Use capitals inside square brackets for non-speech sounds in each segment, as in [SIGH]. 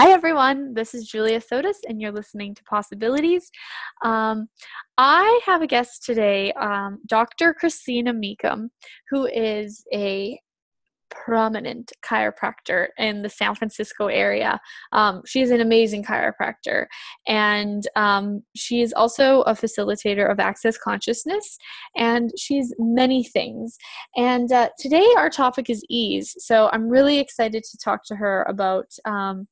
Hi, everyone. This is Julia Sotis, and you're listening to Possibilities. Um, I have a guest today, um, Dr. Christina Meekum, who is a prominent chiropractor in the San Francisco area. Um, is an amazing chiropractor, and um, is also a facilitator of Access Consciousness, and she's many things. And uh, today, our topic is ease. So I'm really excited to talk to her about um,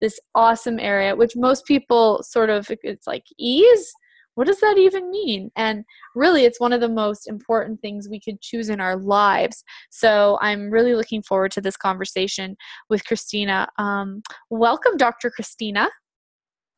this awesome area, which most people sort of, it's like ease. What does that even mean? And really, it's one of the most important things we could choose in our lives. So I'm really looking forward to this conversation with Christina. Um, welcome, Dr. Christina.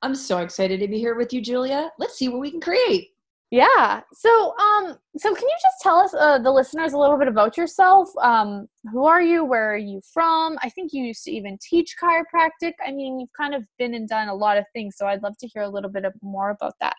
I'm so excited to be here with you, Julia. Let's see what we can create. Yeah. So, um, so can you just tell us, uh, the listeners, a little bit about yourself? Um, who are you? Where are you from? I think you used to even teach chiropractic. I mean, you've kind of been and done a lot of things. So, I'd love to hear a little bit of, more about that.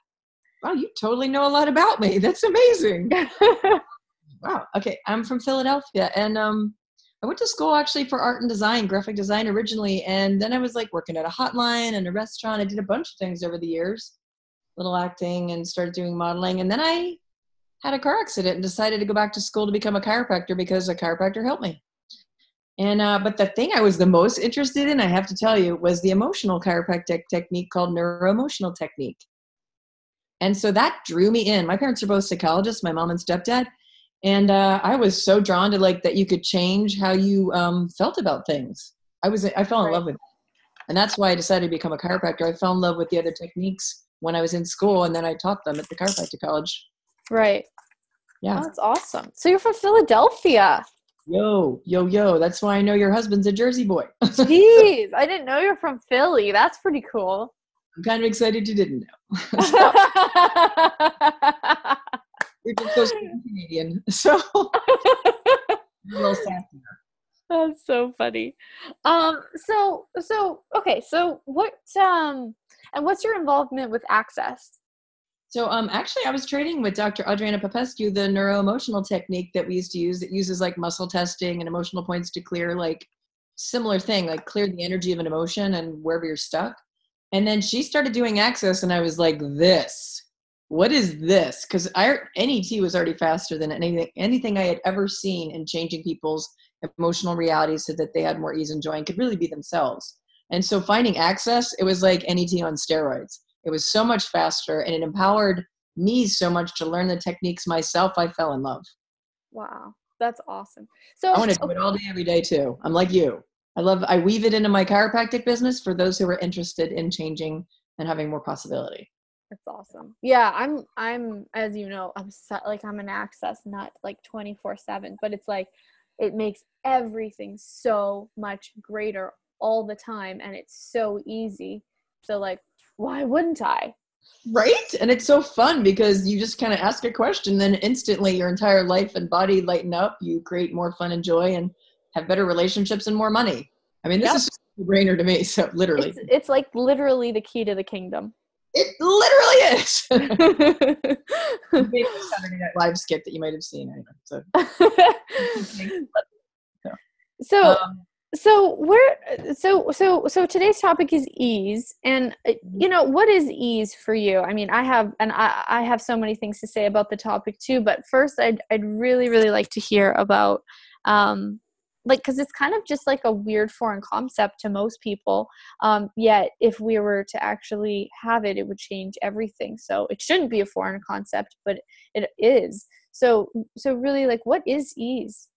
Wow, you totally know a lot about me. [LAUGHS] That's amazing. [LAUGHS] wow. Okay, I'm from Philadelphia, and um, I went to school actually for art and design, graphic design originally, and then I was like working at a hotline and a restaurant. I did a bunch of things over the years little acting and started doing modeling. And then I had a car accident and decided to go back to school to become a chiropractor because a chiropractor helped me. And uh, but the thing I was the most interested in, I have to tell you, was the emotional chiropractic technique called neuroemotional technique. And so that drew me in. My parents are both psychologists, my mom and stepdad, and uh, I was so drawn to like that you could change how you um, felt about things. I was I fell in right. love with it, and that's why I decided to become a chiropractor. I fell in love with the other techniques when I was in school, and then I taught them at the chiropractic college. Right. Yeah. Oh, that's awesome. So you're from Philadelphia. Yo, yo, yo. That's why I know your husband's a Jersey boy. Jeez, I didn't know you're from Philly. That's pretty cool. I'm kind of excited you didn't know. [LAUGHS] We're just so Canadian. So [LAUGHS] a little sassy. That's so funny. Um, so so okay, so what um and what's your involvement with Access? So um, actually, I was training with Dr. Adriana Popescu, the neuroemotional technique that we used to use. That uses like muscle testing and emotional points to clear like similar thing, like clear the energy of an emotion and wherever you're stuck. And then she started doing Access, and I was like, "This, what is this?" Because NET was already faster than anything anything I had ever seen in changing people's emotional realities so that they had more ease and joy and could really be themselves. And so finding access, it was like NET on steroids. It was so much faster and it empowered me so much to learn the techniques myself. I fell in love. Wow, that's awesome. So I want to do it all day, every day too. I'm like you. I love, I weave it into my chiropractic business for those who are interested in changing and having more possibility. That's awesome. Yeah, I'm, I'm, as you know, I'm so, like, I'm an access nut like 24 seven, but it's like, it makes everything so much greater all the time and it's so easy. So like why wouldn't I? Right? And it's so fun because you just kind of ask a question then instantly your entire life and body lighten up, you create more fun and joy and have better relationships and more money. I mean, this yep. is just a brainer to me, [LAUGHS] so literally. It's, it's like literally the key to the kingdom. It literally is. Maybe Saturday Night Live skit that you might have seen. Anyway, so, [LAUGHS] [LAUGHS] so um, so where so so so today's topic is ease and uh, you know what is ease for you? I mean i have and i, I have so many things to say about the topic too but first i'd, I'd really really like to hear about um like because it's kind of just like a weird foreign concept to most people um yet if we were to actually have it it would change everything. So it shouldn't be a foreign concept but it is. So so really like what is ease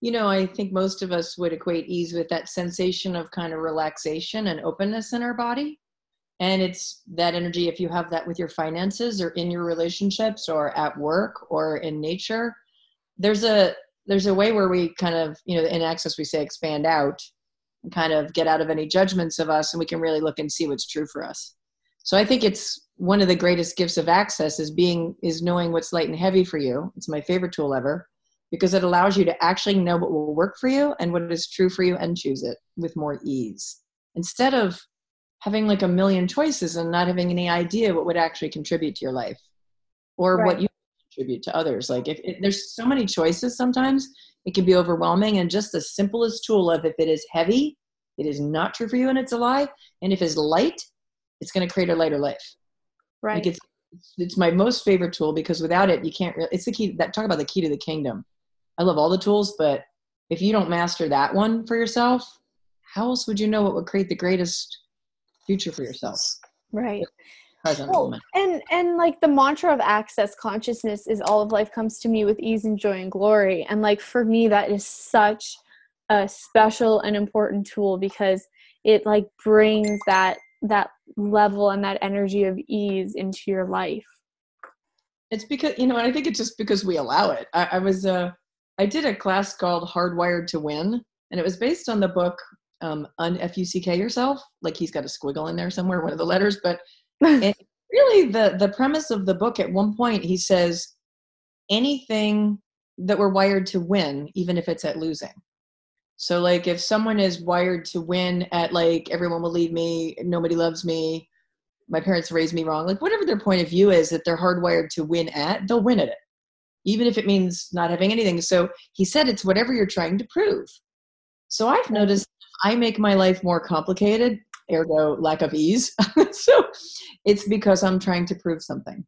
you know, I think most of us would equate ease with that sensation of kind of relaxation and openness in our body. And it's that energy, if you have that with your finances or in your relationships or at work or in nature, there's a there's a way where we kind of, you know, in access we say expand out and kind of get out of any judgments of us and we can really look and see what's true for us. So I think it's one of the greatest gifts of access is being is knowing what's light and heavy for you. It's my favorite tool ever because it allows you to actually know what will work for you and what is true for you and choose it with more ease instead of having like a million choices and not having any idea what would actually contribute to your life or right. what you contribute to others like if, if there's so many choices sometimes it can be overwhelming and just the simplest tool of if it is heavy it is not true for you and it's a lie. And if it's light, it's going to create a lighter life. Right. Like it's it's my most favorite tool because without it, you can't really. It's the key. That talk about the key to the kingdom. I love all the tools, but if you don't master that one for yourself, how else would you know what would create the greatest future for yourself? Right. Present Well, moment. and and like the mantra of access consciousness is all of life comes to me with ease and joy and glory and like for me that is such a special and important tool because it like brings that that level and that energy of ease into your life It's because you know, and I think it's just because we allow it. I, I was uh, I did a class called Hardwired to Win, and it was based on the book um, "Unfuck Yourself." Like he's got a squiggle in there somewhere, one of the letters. But [LAUGHS] it, really, the the premise of the book at one point he says anything that we're wired to win, even if it's at losing. So, like, if someone is wired to win at like everyone will leave me, nobody loves me, my parents raised me wrong, like whatever their point of view is that they're hardwired to win at, they'll win at it, even if it means not having anything. So he said it's whatever you're trying to prove. So I've noticed I make my life more complicated, ergo lack of ease. [LAUGHS] so it's because I'm trying to prove something.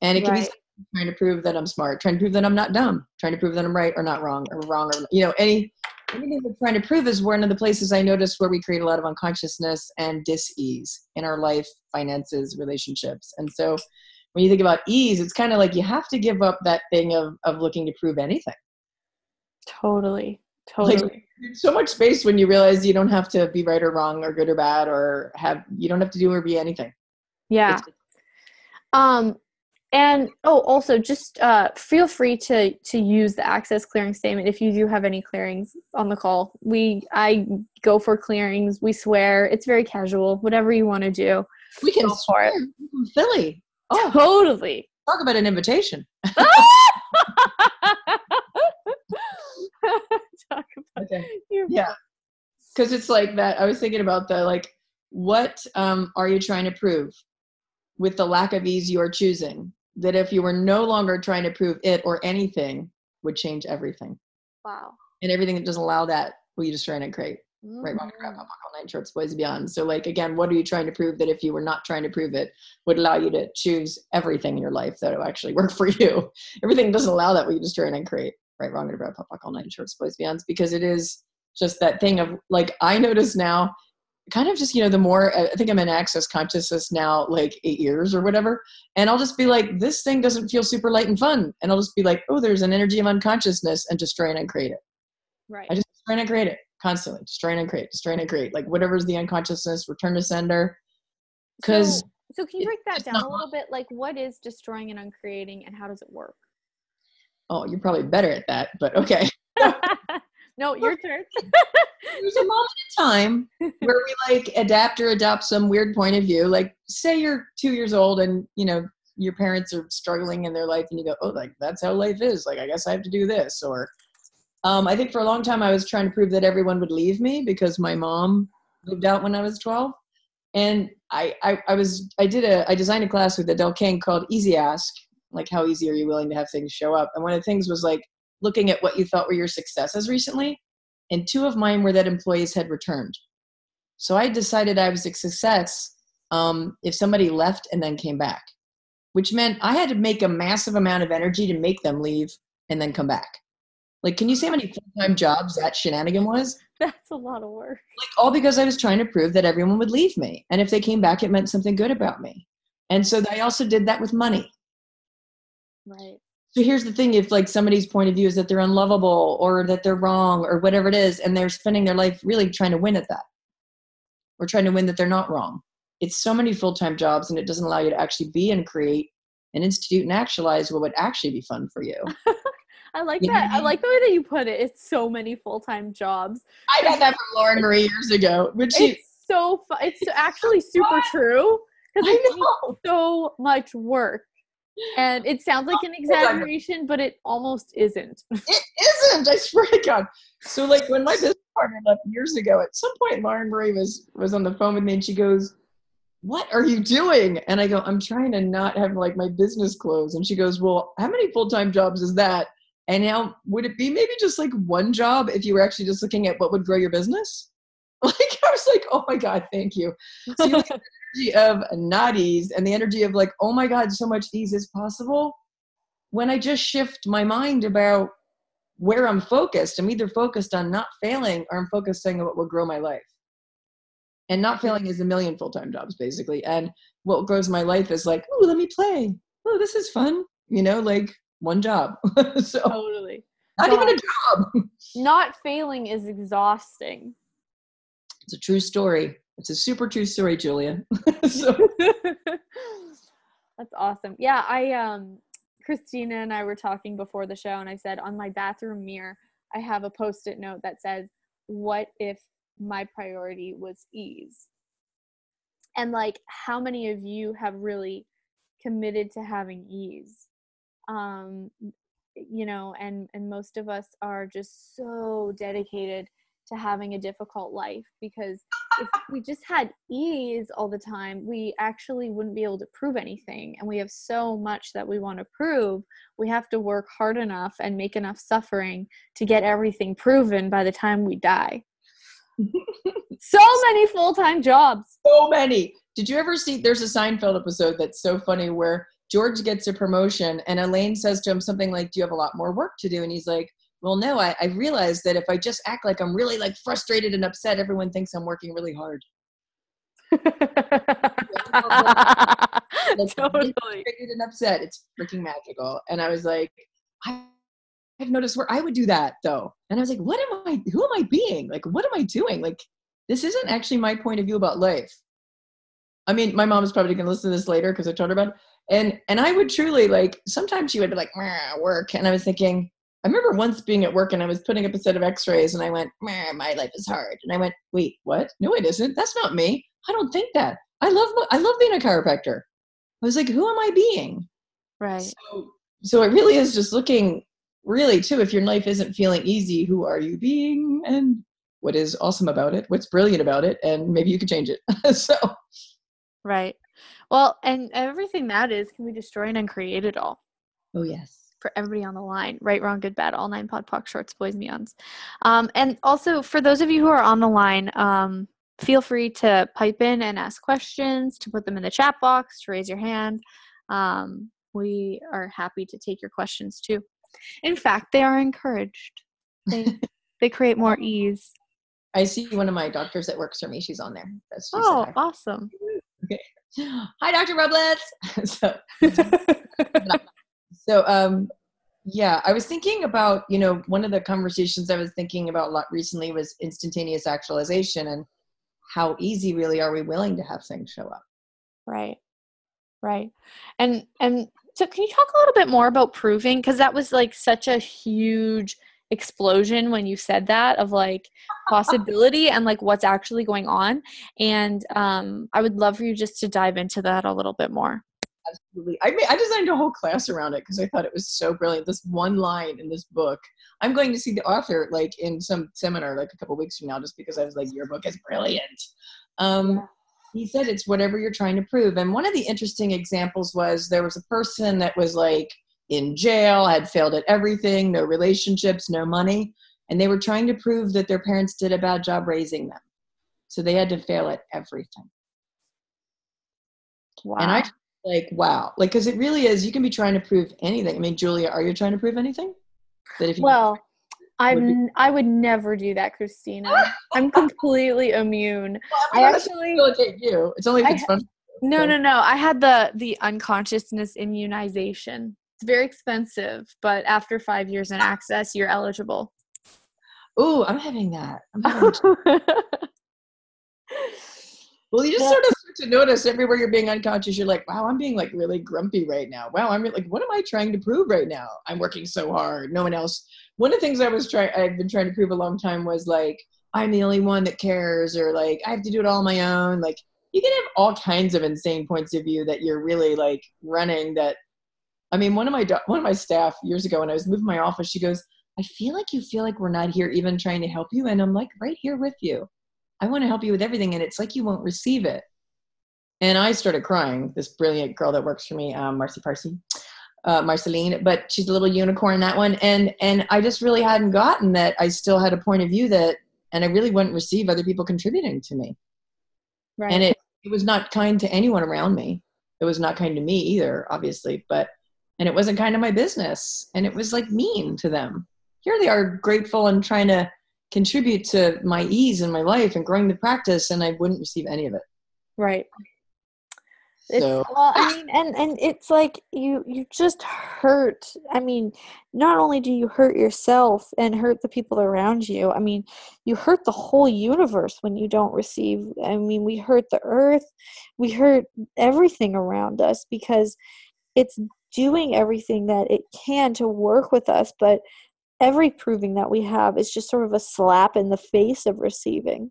And it can Right. be trying to prove that I'm smart, trying to prove that I'm not dumb, trying to prove that I'm right or not wrong or wrong or you know, any anything we're trying to prove is one of the places I notice where we create a lot of unconsciousness and dis-ease in our life, finances, relationships. And so when you think about ease, it's kind of like you have to give up that thing of of looking to prove anything. totally totally There's so much space when you realize you don't have to be right or wrong or good or bad or have you don't have to do or be anything. yeah It's- um and oh also just uh feel free to to use the access clearing statement if you do have any clearings on the call we i go for clearings we swear it's very casual whatever you want to do we can Go for it. swear. We're from Philly. Oh, totally talk about an invitation. [LAUGHS] [LAUGHS] Talk about Okay. your Yeah. Because it's like that. I was thinking about the like, what um, are you trying to prove with the lack of ease you are choosing? That if you were no longer trying to prove it or anything, would change everything. wow And everything that doesn't allow that, will you just trying to create? Right, wrong, Mhm. crap, all nine shorts, boys beyond. So, like again, what are you trying to prove that if you were not trying to prove it, would allow you to choose everything in your life that will actually work for you? [LAUGHS] Everything doesn't allow that. You just try and create? Right, wrong, and about pop, all nine shorts, boys Beyond, because it is just that thing of like I notice now, kind of just you know the more I think I'm in access consciousness now, like eight years or whatever, and I'll just be like, this thing doesn't feel super light and fun, and I'll just be like, oh, there's an energy of unconsciousness, and just try and create it. right I just trying to create it constantly, trying to create, trying to create. Like whatever's the unconsciousness, return to sender. 'cause so, so can you break that down not a little bit like what is destroying and uncreating and how does it work Oh, you're probably better at that, but okay. [LAUGHS] [LAUGHS] no your turn [LAUGHS] There's a moment in time where we like adapt or adopt some weird point of view. Like say you're two years old and you know your parents are struggling in their life and you go, oh, like that's how life is. Like I guess I have to do this. Or um, I think for a long time I was trying to prove that everyone would leave me because my mom moved out when I was 12. And I, I, I was, I did a, I designed a class with Adele King called Easy Ask, like how easy are you willing to have things show up? And one of the things was like looking at what you thought were your successes recently. And two of mine were that employees had returned. So I decided I was a success um, if somebody left and then came back, which meant I had to make a massive amount of energy to make them leave and then come back. Like, can you see how many full time jobs that shenanigan was? [LAUGHS] that's a lot of work like all because I was trying to prove that everyone would leave me. And if they came back, it meant something good about me. And so I also did that with money. right So here's the thing if like somebody's point of view is that they're unlovable or that they're wrong or whatever it is, and they're spending their life really trying to win at that or trying to win that they're not wrong. It's so many full time jobs and it doesn't allow you to actually be and create and institute and actualize what would actually be fun for you. [LAUGHS] I like that. I like the way that you put it. It's so many full time jobs. I got that from Lauren Marie years ago. Which she, It's so fu- It's actually super true because I it's so much work, and it sounds like an oh exaggeration, but it almost isn't. [LAUGHS] It isn't. I swear to God. So like when my business partner left years ago, at some point Lauren Marie was was on the phone with me and she goes, "What are you doing?" And I go, "I'm trying to not have like my business close." And she goes, "Well, how many full time jobs is that?" And now would it be maybe just like one job if you were actually just looking at what would grow your business? [LAUGHS] Like I was like, oh my God, thank you. So you the [LAUGHS] energy of not ease and the energy of like, oh my God, so much ease is possible. When I just shift my mind about where I'm focused, I'm either focused on not failing or I'm focusing on what will grow my life. And not failing is a million full-time jobs basically. And what grows my life is like, oh, let me play. Oh, this is fun. You know, like one job. [LAUGHS] so totally. not even a job. Not failing is exhausting. It's a true story. It's a super true story, Julia. [LAUGHS] so [LAUGHS] That's awesome. Yeah, I um Christina and I were talking before the show and I said on my bathroom mirror I have a post-it note that says what if my priority was ease? And like how many of you have really committed to having ease? Um you know, and and most of us are just so dedicated to having a difficult life because if we just had ease all the time, we actually wouldn't be able to prove anything. And we have so much that we want to prove. We have to work hard enough and make enough suffering to get everything proven by the time we die. [LAUGHS] so many full time jobs. So many. Did you ever see? There's a Seinfeld episode that's so funny where George gets a promotion and Elaine says to him something like, Do you have a lot more work to do? And he's like, well no I, I realized that if i just act like i'm really like frustrated and upset everyone thinks i'm working really hard. [LAUGHS] Totally. frustrated and upset. It's freaking magical. And i was like I, i've noticed where i would do that though. And i was like what am i who am i being? Like what am i doing? Like this isn't actually my point of view about life. I mean my mom is probably going to listen to this later because i told her about it and and i would truly like sometimes she would be like work and i was thinking I remember once being at work and I was putting up a set of x-rays and I went, my life is hard. And I went, wait, what? No, it isn't. That's not me. I don't think that. I love, I love being a chiropractor. I was like, who am I being? Right. So, so it really is just looking really too, if your life isn't feeling easy, who are you being? And what is awesome about it? What's brilliant about it? And maybe you could change it. [LAUGHS] so. Right. Well, and everything that is can be destroyed and uncreate it all. Oh yes. For everybody on the line right wrong good bad all nine pod poc shorts boys meons. Um, and also for those of you who are on the line um, feel free to pipe in and ask questions to put them in the chat box to raise your hand. Um, we are happy to take your questions too. In fact they are encouraged. They, [LAUGHS] they create more ease. I see one of my doctors that works for me. She's on there. That's, oh awesome hi dr robles. [LAUGHS] So [LAUGHS] so um yeah i was thinking about you know one of the conversations i was thinking about a lot recently was instantaneous actualization and how easy really are we willing to have things show up. Right. Right. And and so can you talk a little bit more about proving? Because that was like such a huge explosion when you said that of like possibility and like what's actually going on and um i would love for you just to dive into that a little bit more absolutely. I mean, I designed a whole class around it because I thought it was so brilliant. This one line in this book. I'm going to see the author like in some seminar like a couple weeks from now, just because I was like, your book is brilliant. Um, he said it's whatever you're trying to prove. And one of the interesting examples was there was a person that was like in jail, I had failed at everything, no relationships, no money, and they were trying to prove that their parents did a bad job raising them. So they had to fail at everything. Wow. And I like wow. Like because it really is you can be trying to prove anything. I mean julia are you trying to prove anything? That if you well i'm i would never do that christina. [LAUGHS] I'm completely immune. Well, i actually you. It's only if it's fun. no no no. I had the the unconsciousness immunization very expensive but after five years in access you're eligible oh i'm having that I'm having [LAUGHS] Well, you just sort of start to notice everywhere you're being unconscious, you're like, wow, I'm being like really grumpy right now. Wow, I'm like, what am I trying to prove right now? I'm working so hard. No one else. One of the things I was trying, I've been trying to prove a long time was like, I'm the only one that cares, or like, I have to do it all on my own. Like, you can have all kinds of insane points of view that you're really like running. That, I mean, one of my one of my staff years ago when I was moving my office, she goes, I feel like you feel like we're not here even trying to help you, and I'm like right here with you I want to help you with everything. And it's like you won't receive it. And I started crying. This brilliant girl that works for me, um, Marcy Parsi, uh, Marceline, but she's a little unicorn that one. And and I just really hadn't gotten that. I still had a point of view that and I really wouldn't receive other people contributing to me. Right. And it, it was not kind to anyone around me. It was not kind to me either, obviously, but, and it wasn't kind of my business. And it was like mean to them. Here they are grateful and trying to contribute to my ease in my life and growing the practice, and I wouldn't receive any of it. Right. It's, So- well, I mean, and and it's like you you just hurt. I mean, not only do you hurt yourself and hurt the people around you. I mean, you hurt the whole universe when you don't receive. I mean, we hurt the earth, we hurt everything around us because it's doing everything that it can to work with us, but every proving that we have is just sort of a slap in the face of receiving.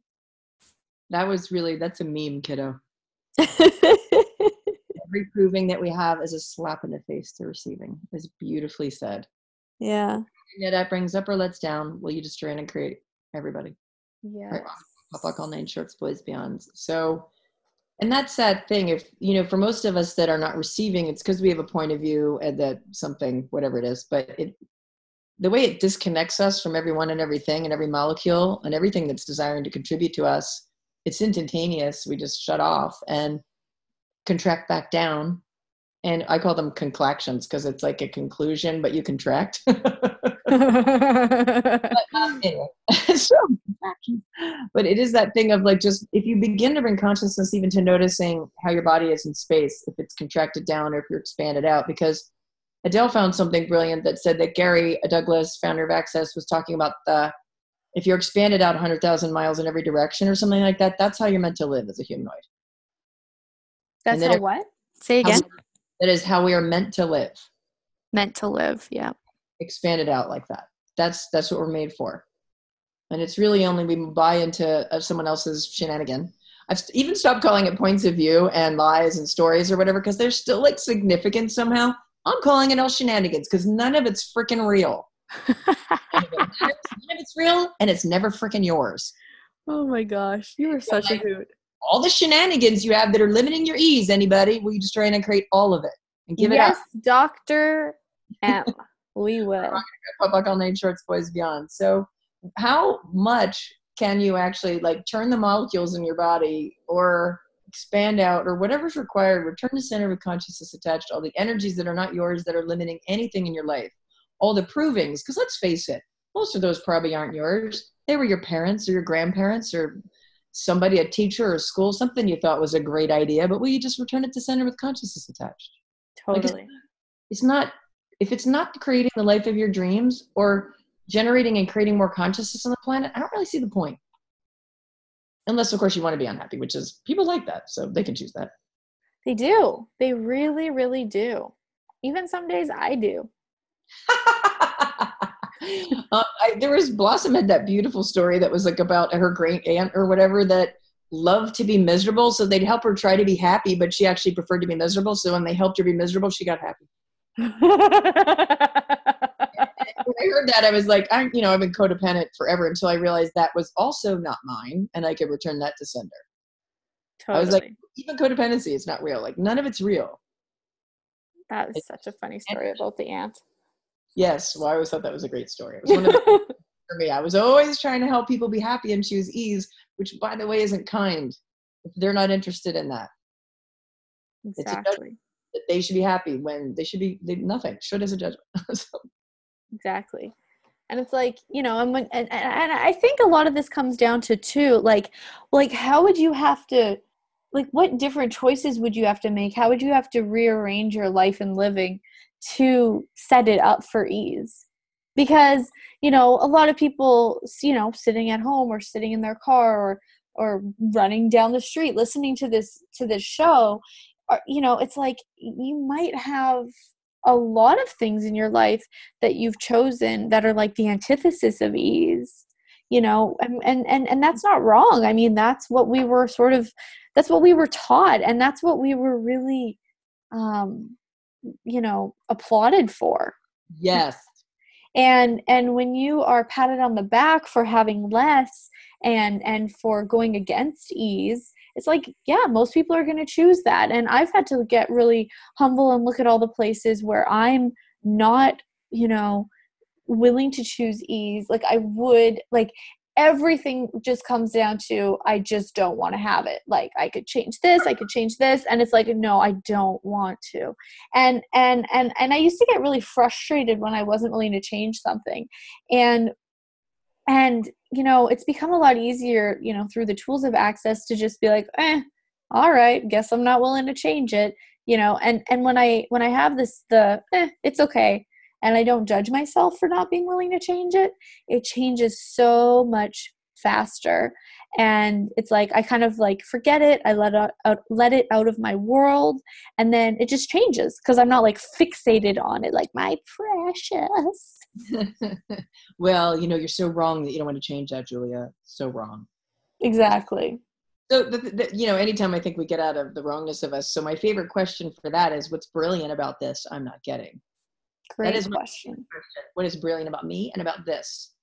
That was really, that's a meme, kiddo. [LAUGHS] Every proving that we have is a slap in the face to receiving, is beautifully said. yeah. Yeah, that brings up or lets down. Will you destroy and create everybody? Yeah. Pop up all nine shorts, boys beyond. So, and that's that thing. If you know, for most of us that are not receiving, it's because we have a point of view and that something, whatever it is. But it, the way it disconnects us from everyone and everything and every molecule and everything that's desiring to contribute to us, it's instantaneous. We just shut off and contract back down. And I call them conclactions because it's like a conclusion, but you contract. [LAUGHS] anyway, [LAUGHS] [LAUGHS] so but it is that thing of like just if you begin to bring consciousness even to noticing how your body is in space, if it's contracted down or if you're expanded out, because Adele found something brilliant that said that Gary Douglas, founder of Access, was talking about the if you're expanded out 100,000 miles in every direction or something like that, that's how you're meant to live as a humanoid. That's how it- what? Say How's- again. That is how we are meant to live, Meant to live. Yeah. Expanded out like that. That's that's what we're made for. And it's really only we buy into uh, someone else's shenanigan. I've even stopped calling it points of view and lies and stories or whatever because they're still like significant somehow. I'm calling it all shenanigans because none of it's freaking real. None of it matters, none of it's real, and it's never freaking yours. oh my gosh, you are such a like- hoot. All the shenanigans you have that are limiting your ease, anybody, will you just try and create all of it and give yes, it up? Yes, Doctor M. we will. Public all name shorts, boys beyond. So, how much can you actually like turn the molecules in your body or expand out or whatever's required? Return to sender with consciousness attached. All the energies that are not yours that are limiting anything in your life. All the provings, because let's face it, most of those probably aren't yours. They were your parents or your grandparents or somebody, a teacher or a school, something you thought was a great idea, but will you just return it to sender with consciousness attached? Like, it's- Totally. it's not if it's not creating the life of your dreams or generating and creating more consciousness on the planet i don't really see the point unless of course you want to be unhappy which is people like that so they can choose that They do. They really, really do. Even some days I do. uh, [LAUGHS] I, there was blossom had that beautiful story that was like about her great aunt or whatever that loved to be miserable so they'd help her try to be happy but she actually preferred to be miserable so when they helped her be miserable she got happy [LAUGHS] when I heard that, I was like, I'm, you know, I've been codependent forever until I realized that was also not mine, and I could return that to sender. I was like- Even codependency is not real. Like none of it's real. that is such a funny story about the ant. Yes, well, I always thought that was a great story. It was one of the [LAUGHS] for me. I was always trying to help people be happy and choose ease, which, by the way, isn't kind. If they're not interested in that, exactly. They should be happy when they should be they, nothing. Should is a judgment. [LAUGHS] so, exactly and it's like you know and, when, and and i think a lot of this comes down to too like like how would you have to like what different choices would you have to make how would you have to rearrange your life and living to set it up for ease because you know a lot of people you know sitting at home or sitting in their car or or running down the street listening to this to this show or you know it's like you might have a lot of things in your life that you've chosen that are like the antithesis of ease you know and and and, and that's not wrong. I mean that's what we were sort of that's what we were taught and that's what we were really um you know applauded for. Yes, [LAUGHS] and and when you are patted on the back for having less and and for going against ease it's like yeah most people are going to choose that and i've had to get really humble and look at all the places where i'm not you know willing to choose ease like i would like everything just comes down to I just don't want to have it. Like I could change this, I could change this, and it's like no, I don't want to. And and and and I used to get really frustrated when I wasn't willing to change something. And and you know, it's become a lot easier, you know, through the tools of access to just be like, "Eh, all right, guess I'm not willing to change it." You know, and and when I when I have this the eh, it's okay and I don't judge myself for not being willing to change it, it changes so much faster. And it's like I kind of like forget it, I let it out, let it out of my world, and then it just changes because I'm not like fixated on it, like my precious. [LAUGHS] well, you know, you're so wrong that you don't want to change that, Julia. So wrong. Exactly. So, the, the, you know, anytime I think we get out of the wrongness of us. So, my favorite question for that is, "What's brilliant about this? I'm not getting." Great that is question. What is brilliant about me and about this?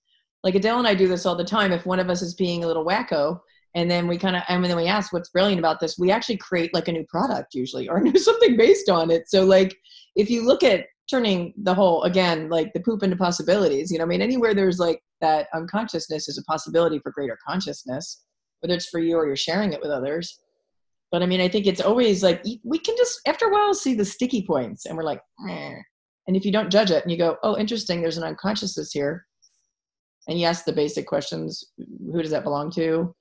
Like Adele and I do this all the time. If one of us is being a little wacko, and then we kind of, and then we ask what's brilliant about this, we actually create like a new product usually or [LAUGHS] something based on it. So, like, if you look at turning the whole again, like the poop into possibilities, you know, I mean, anywhere there's like that unconsciousness is a possibility for greater consciousness, whether it's for you or you're sharing it with others. But I mean, I think it's always like we can just after a while see the sticky points, and we're like, eh and if you don't judge it and you go, oh, interesting, there's an unconsciousness here, and yes the basic questions who does that belong to?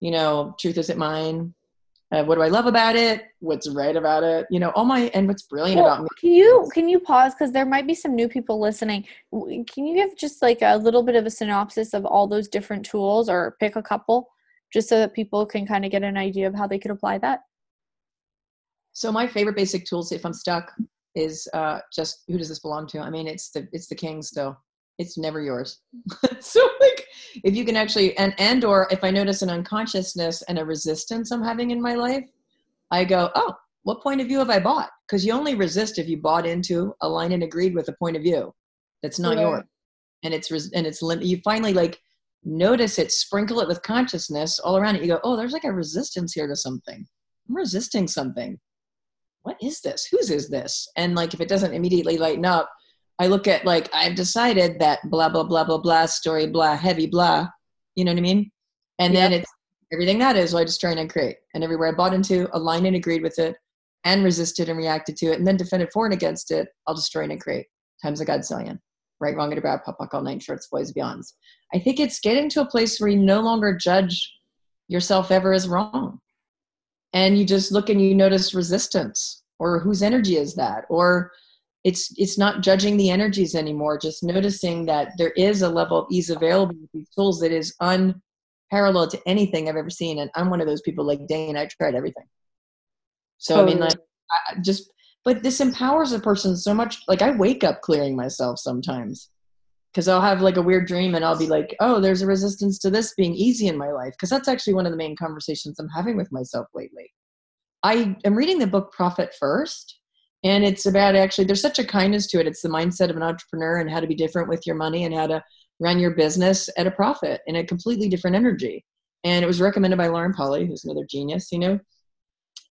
You know, truth is it mine? Uh, what do I love about it? What's right about it? You know, all my and what's brilliant well, about me. Can you can you pause because there might be some new people listening? Can you give just like a little bit of a synopsis of all those different tools, or pick a couple, just so that people can kind of get an idea of how they could apply that? So my favorite basic tools, if I'm stuck, is uh, just who does this belong to? I mean, it's the it's the king still. It's never yours. [LAUGHS] so like, if you can actually and and or if I notice an unconsciousness and a resistance I'm having in my life, I go, oh, what point of view have I bought? Because you only resist if you bought into, aligned, and agreed with a point of view that's not right. yours, and it's res- and it's lim- you finally like notice it, sprinkle it with consciousness all around it. You go, oh, there's like a resistance here to something. I'm resisting something what is this? Whose is this? And like, if it doesn't immediately lighten up, I look at like, I've decided that blah, blah, blah, blah, blah, story, blah, heavy, blah. You know what I mean? And yep. then it's everything that is, so I just try and create. And everywhere I bought into, aligned and agreed with it, and resisted and reacted to it, and then defended for and against it, I'll destroy and create. Times a godzillion. Right, wrong, and about, pop, pop, all night, shorts, boys, beyonds. I think it's getting to a place where you no longer judge yourself ever as wrong and you just look and you notice resistance or whose energy is that or it's it's not judging the energies anymore just noticing that there is a level of ease available with these tools that is unparalleled to anything i've ever seen and i'm one of those people like dane i tried everything so totally. i mean like I just but this empowers a person so much like i wake up clearing myself sometimes because I'll have like a weird dream and I'll be like, oh, there's a resistance to this being easy in my life. Because that's actually one of the main conversations I'm having with myself lately. I am reading the book Profit First, and it's about actually, there's such a kindness to it. It's the mindset of an entrepreneur and how to be different with your money and how to run your business at a profit in a completely different energy. And it was recommended by Lauren Polly, who's another genius, you know.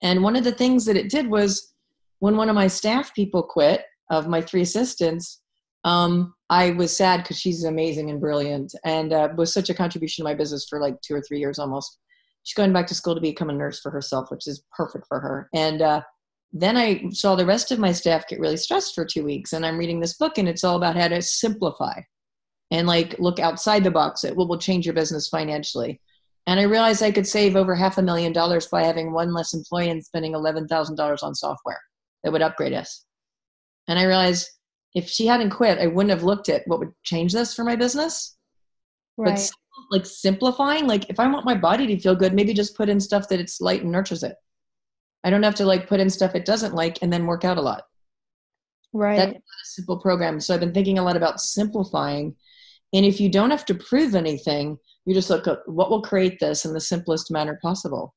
And one of the things that it did was when one of my staff people quit, of my three assistants, um, I was sad because she's amazing and brilliant and uh, was such a contribution to my business for like two or three years almost. She's going back to school to become a nurse for herself, which is perfect for her. And uh, then I saw the rest of my staff get really stressed for two weeks. And I'm reading this book, and it's all about how to simplify and like look outside the box at what will change your business financially. And I realized I could save over half a million dollars by having one less employee and spending $11,000 on software that would upgrade us. And I realized if she hadn't quit, I wouldn't have looked at what would change this for my business. Right. But like simplifying, like if I want my body to feel good, maybe just put in stuff that it's light and nurtures it. I don't have to like put in stuff it doesn't like and then work out a lot. Right. That's a simple program. So I've been thinking a lot about simplifying. And if you don't have to prove anything, you just look at what will create this in the simplest manner possible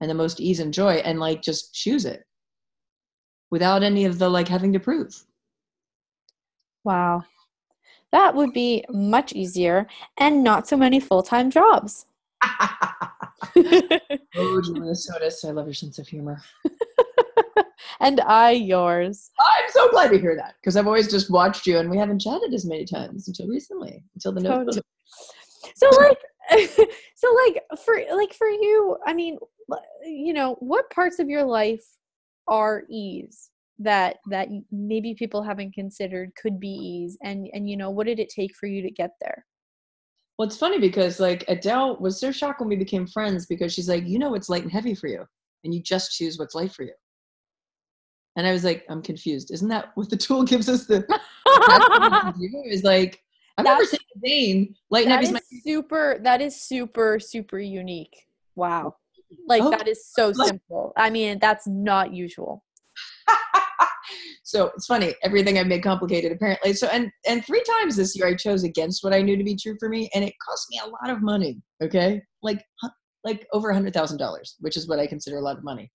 and the most ease and joy and like just choose it without any of the like having to prove. Wow. That would be much easier and not so many full time jobs. [LAUGHS] oh, [LAUGHS] Julia Sotis, I love your sense of humor. [LAUGHS] and I yours. I'm so glad to hear that because I've always just watched you and we haven't chatted as many times until recently, until the totally. So, [LAUGHS] like, so like for like for you i mean you know what parts of your life are ease that that maybe people haven't considered could be ease and and you know what did it take for you to get there well it's funny because like adele was so shocked when we became friends because she's like you know what's light and heavy for you and you just choose what's light for you and i was like i'm confused isn't that what the [LAUGHS] tool gives us the [LAUGHS] is like I've never seen Zane light and heavy. My- super. That is super super unique. Wow. Oh, like oh, that is so like- simple. I mean, that's not usual. So it's funny. Everything I've made complicated apparently. So and and three times this year I chose against what I knew to be true for me, and it cost me a lot of money. Okay, like like over a hundred thousand dollars, which is what I consider a lot of money.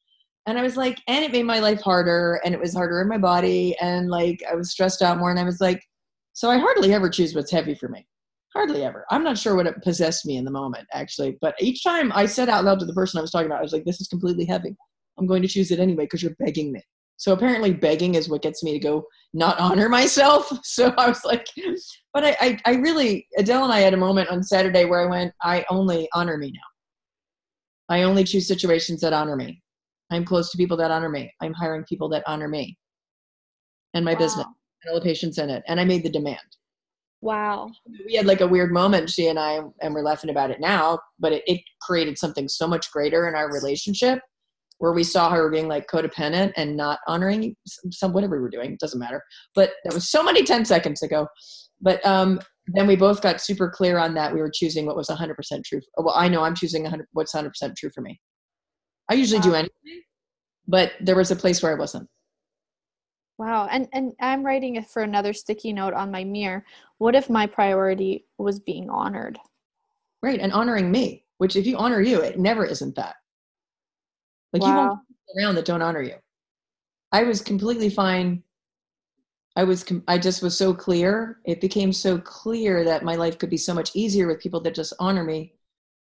And I was like, and it made my life harder, and it was harder in my body, and like I was stressed out more, and I was like, so I hardly ever choose what's heavy for me. Hardly ever. I'm not sure what it possessed me in the moment, actually. But each time I said out loud to the person I was talking about, I was like, this is completely heavy. I'm going to choose it anyway because you're begging me. So apparently begging is what gets me to go not honor myself. [LAUGHS] So I was like, but I, I, I really, Adele and I had a moment on Saturday where I went, I only honor me now. I only choose situations that honor me. I'm close to people that honor me. I'm hiring people that honor me and my wow. business and all the patients in it, and I made the demand. Wow. We had like a weird moment, she and I, and we're laughing about it now, but it, it created something so much greater in our relationship where we saw her being like codependent and not honoring some whatever we were doing it doesn't matter but that was so many 10 seconds ago but um then we both got super clear on that we were choosing what was 100% true well i know i'm choosing 100 what's 100% true for me i usually wow. do anything but there was a place where i wasn't Wow. And and I'm writing it for another sticky note on my mirror. What if my priority was being honored? Right. And honoring me, which if you honor you, it never isn't that. Like wow. you won't around that don't honor you. I was completely fine. I was I just was so clear. It became so clear that my life could be so much easier with people that just honor me.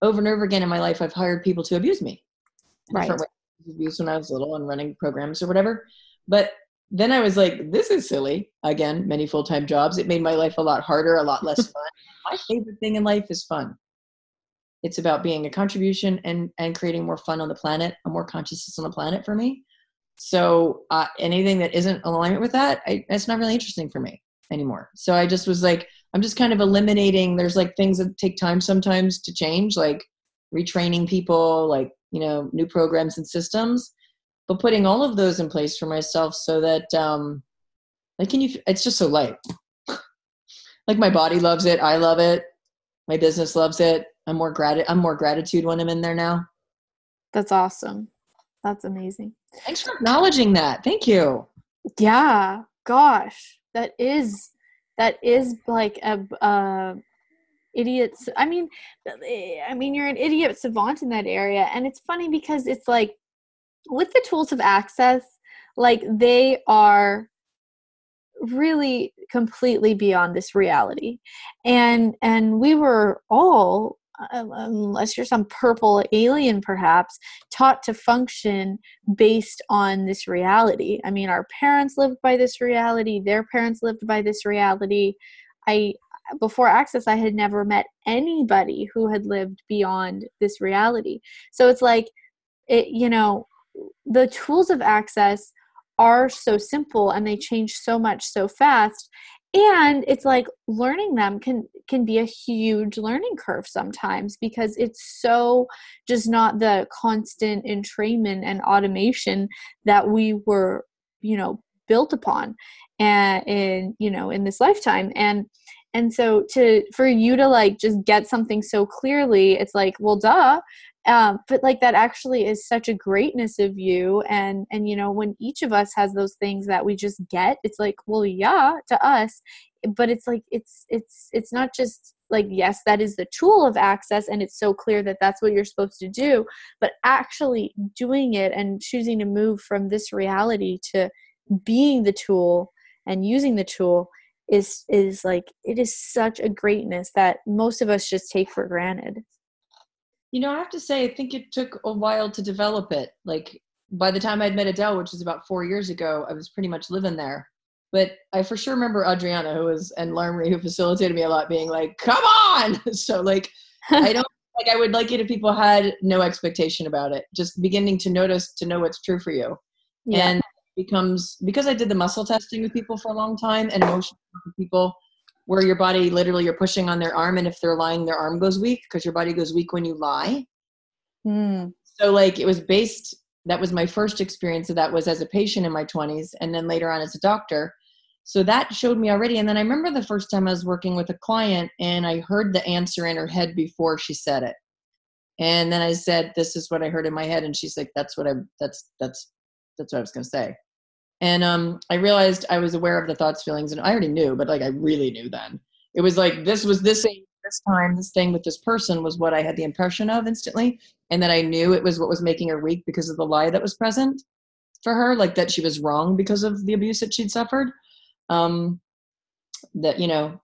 Over and over again in my life, I've hired people to abuse me. Right. Abuse when I was little and running programs or whatever. But then I was like, this is silly. Again, many full time jobs. It made my life a lot harder, a lot less [LAUGHS] fun. my favorite thing in life is fun. It's about being a contribution and, and creating more fun on the planet, a more consciousness on the planet for me. So uh, anything that isn't alignment with that, I, it's not really interesting for me anymore. So I just was like, I'm just kind of eliminating. There's like things that take time sometimes to change, like retraining people, like you know, new programs and systems but putting all of those in place for myself so that um like can you it's just so light [LAUGHS] like my body loves it i love it my business loves it i'm more grat i'm more gratitude when i'm in there now. That's awesome. That's amazing. Thanks for acknowledging that. Thank you. Yeah. Gosh. That is that is like a uh idiots i mean i mean you're an idiot savant in that area. And it's funny because it's like with the tools of access, like they are really completely beyond this reality. And and we were all unless you're some purple alien perhaps taught to function based on this reality. I mean our parents lived by this reality their parents lived by this reality. I before access i had never met anybody who had lived beyond this reality. So it's like it you know the tools of access are so simple and they change so much so fast and it's like learning them can can be a huge learning curve sometimes because it's so just not the constant entrainment and automation that we were you know built upon and in you know in this lifetime. And and so to for you to like just get something so clearly it's like well duh. Um, but like that actually is such a greatness of you. And and you know when each of us has those things that we just get it's like well yeah to us. But it's like it's it's it's not just like yes that is the tool of access and it's so clear that that's what you're supposed to do but actually doing it and choosing to move from this reality to being the tool and using the tool is is like it is such a greatness that most of us just take for granted you know, I have to say, I think it took a while to develop it. Like by the time I'd met Adele, which was about four years ago, I was pretty much living there. But I for sure remember Adriana, who was and Larry, who facilitated me a lot, being like, "Come on!" [LAUGHS] so like, [LAUGHS] I don't like I would like it if people had no expectation about it, just beginning to notice to know what's true for you. Yeah. And becomes because I did the muscle testing with people for a long time and motion people where your body literally you're pushing on their arm and if they're lying their arm goes weak because your body goes weak when you lie. Mm. So like it was based that was my first experience of that was as a patient in my 20s and then later on as a doctor. So that showed me already and then I remember the first time I was working with a client and I heard the answer in her head before she said it. And then I said, "This is what I heard in my head," and she's like, "That's what I. That's that's that's what I was going to say." And um, I realized I was aware of the thoughts, feelings, and I already knew, but like I really knew then. It was like this was this this time, this thing with this person was what I had the impression of instantly, and that I knew it was what was making her weak because of the lie that was present for her, like that she was wrong because of the abuse that she'd suffered. Um, that you know,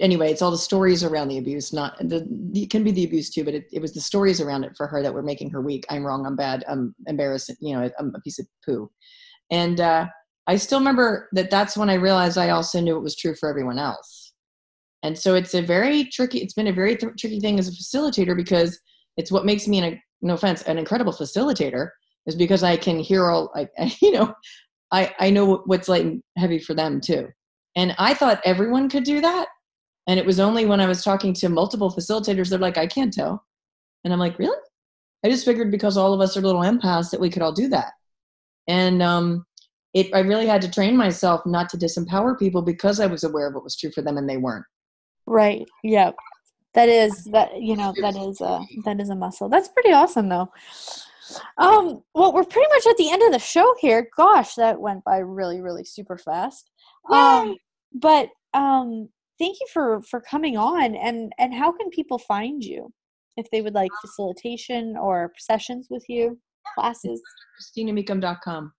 anyway, it's all the stories around the abuse, not the, it can be the abuse too, but it, it was the stories around it for her that were making her weak. I'm wrong. I'm bad. I'm embarrassed. You know, I'm a piece of poo. And, uh, I still remember that that's when I realized I also knew it was true for everyone else. And so it's a very tricky, it's been a very th- tricky thing as a facilitator because it's what makes me, an, no offense, an incredible facilitator is because I can hear all, I, [LAUGHS] you know, I, I know what's light and heavy for them too. And I thought everyone could do that. And it was only when I was talking to multiple facilitators, they're like, I can't tell. And I'm like, really? I just figured because all of us are little empaths that we could all do that. And um, it, I really had to train myself not to disempower people because I was aware of what was true for them and they weren't. Right. Yeah. That is that you know that is a that is a muscle. That's pretty awesome though. Um, well, we're pretty much at the end of the show here. Gosh, that went by really, really super fast. Um, but um, thank you for for coming on and and how can people find you? If they would like facilitation or sessions with you classes? Christinameakim.com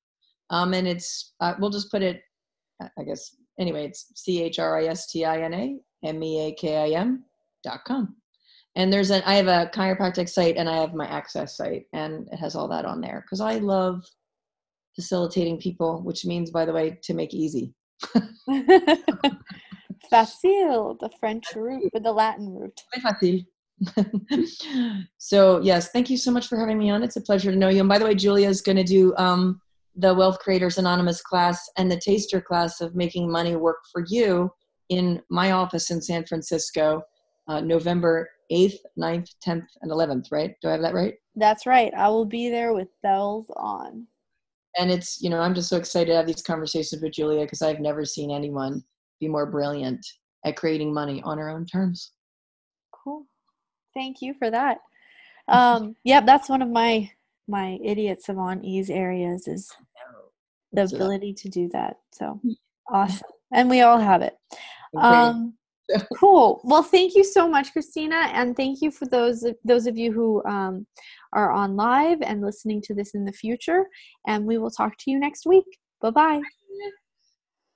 um and it's uh, we'll just put it i guess anyway it's c-h-r-i-s-t-i-n-a-m-e-a-k-i-m dot com. And there's an i have a chiropractic site and i have my access site and it has all that on there because i love facilitating people which means by the way to make easy [LAUGHS] [LAUGHS] facile the french root or the latin root facile [LAUGHS] so yes thank you so much for having me on. It's a pleasure to know you. And by the way julia is going to do um, the wealth creators anonymous class and the taster class of making money work for you in my office in san francisco uh, november 8th 9th 10th and 11th right? Do i have that right? That's right. I will be there with bells on. And it's you know i'm just so excited to have these conversations with julia because i've never seen anyone be more brilliant at creating money on her own terms. Cool. Thank you for that. Um [LAUGHS] yeah that's one of my my idiot savant ease areas is the ability to do that so awesome. And we all have it. [LAUGHS] Um [LAUGHS] cool. Well thank you so much christina and thank you for those those of you who um, are on live and listening to this in the future and we will talk to you next week. Bye bye